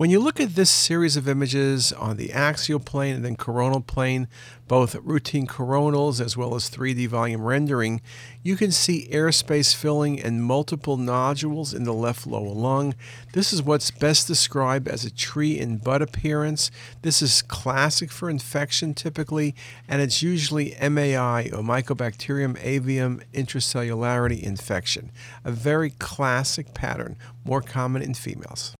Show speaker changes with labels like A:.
A: When you look at this series of images on the axial plane and then coronal plane, both routine coronals as well as 3D volume rendering, you can see airspace filling and multiple nodules in the left lower lung. This is what's best described as a tree in bud appearance. This is classic for infection typically, and it's usually MAI or Mycobacterium avium intracellulare infection, a very classic pattern, more common in females.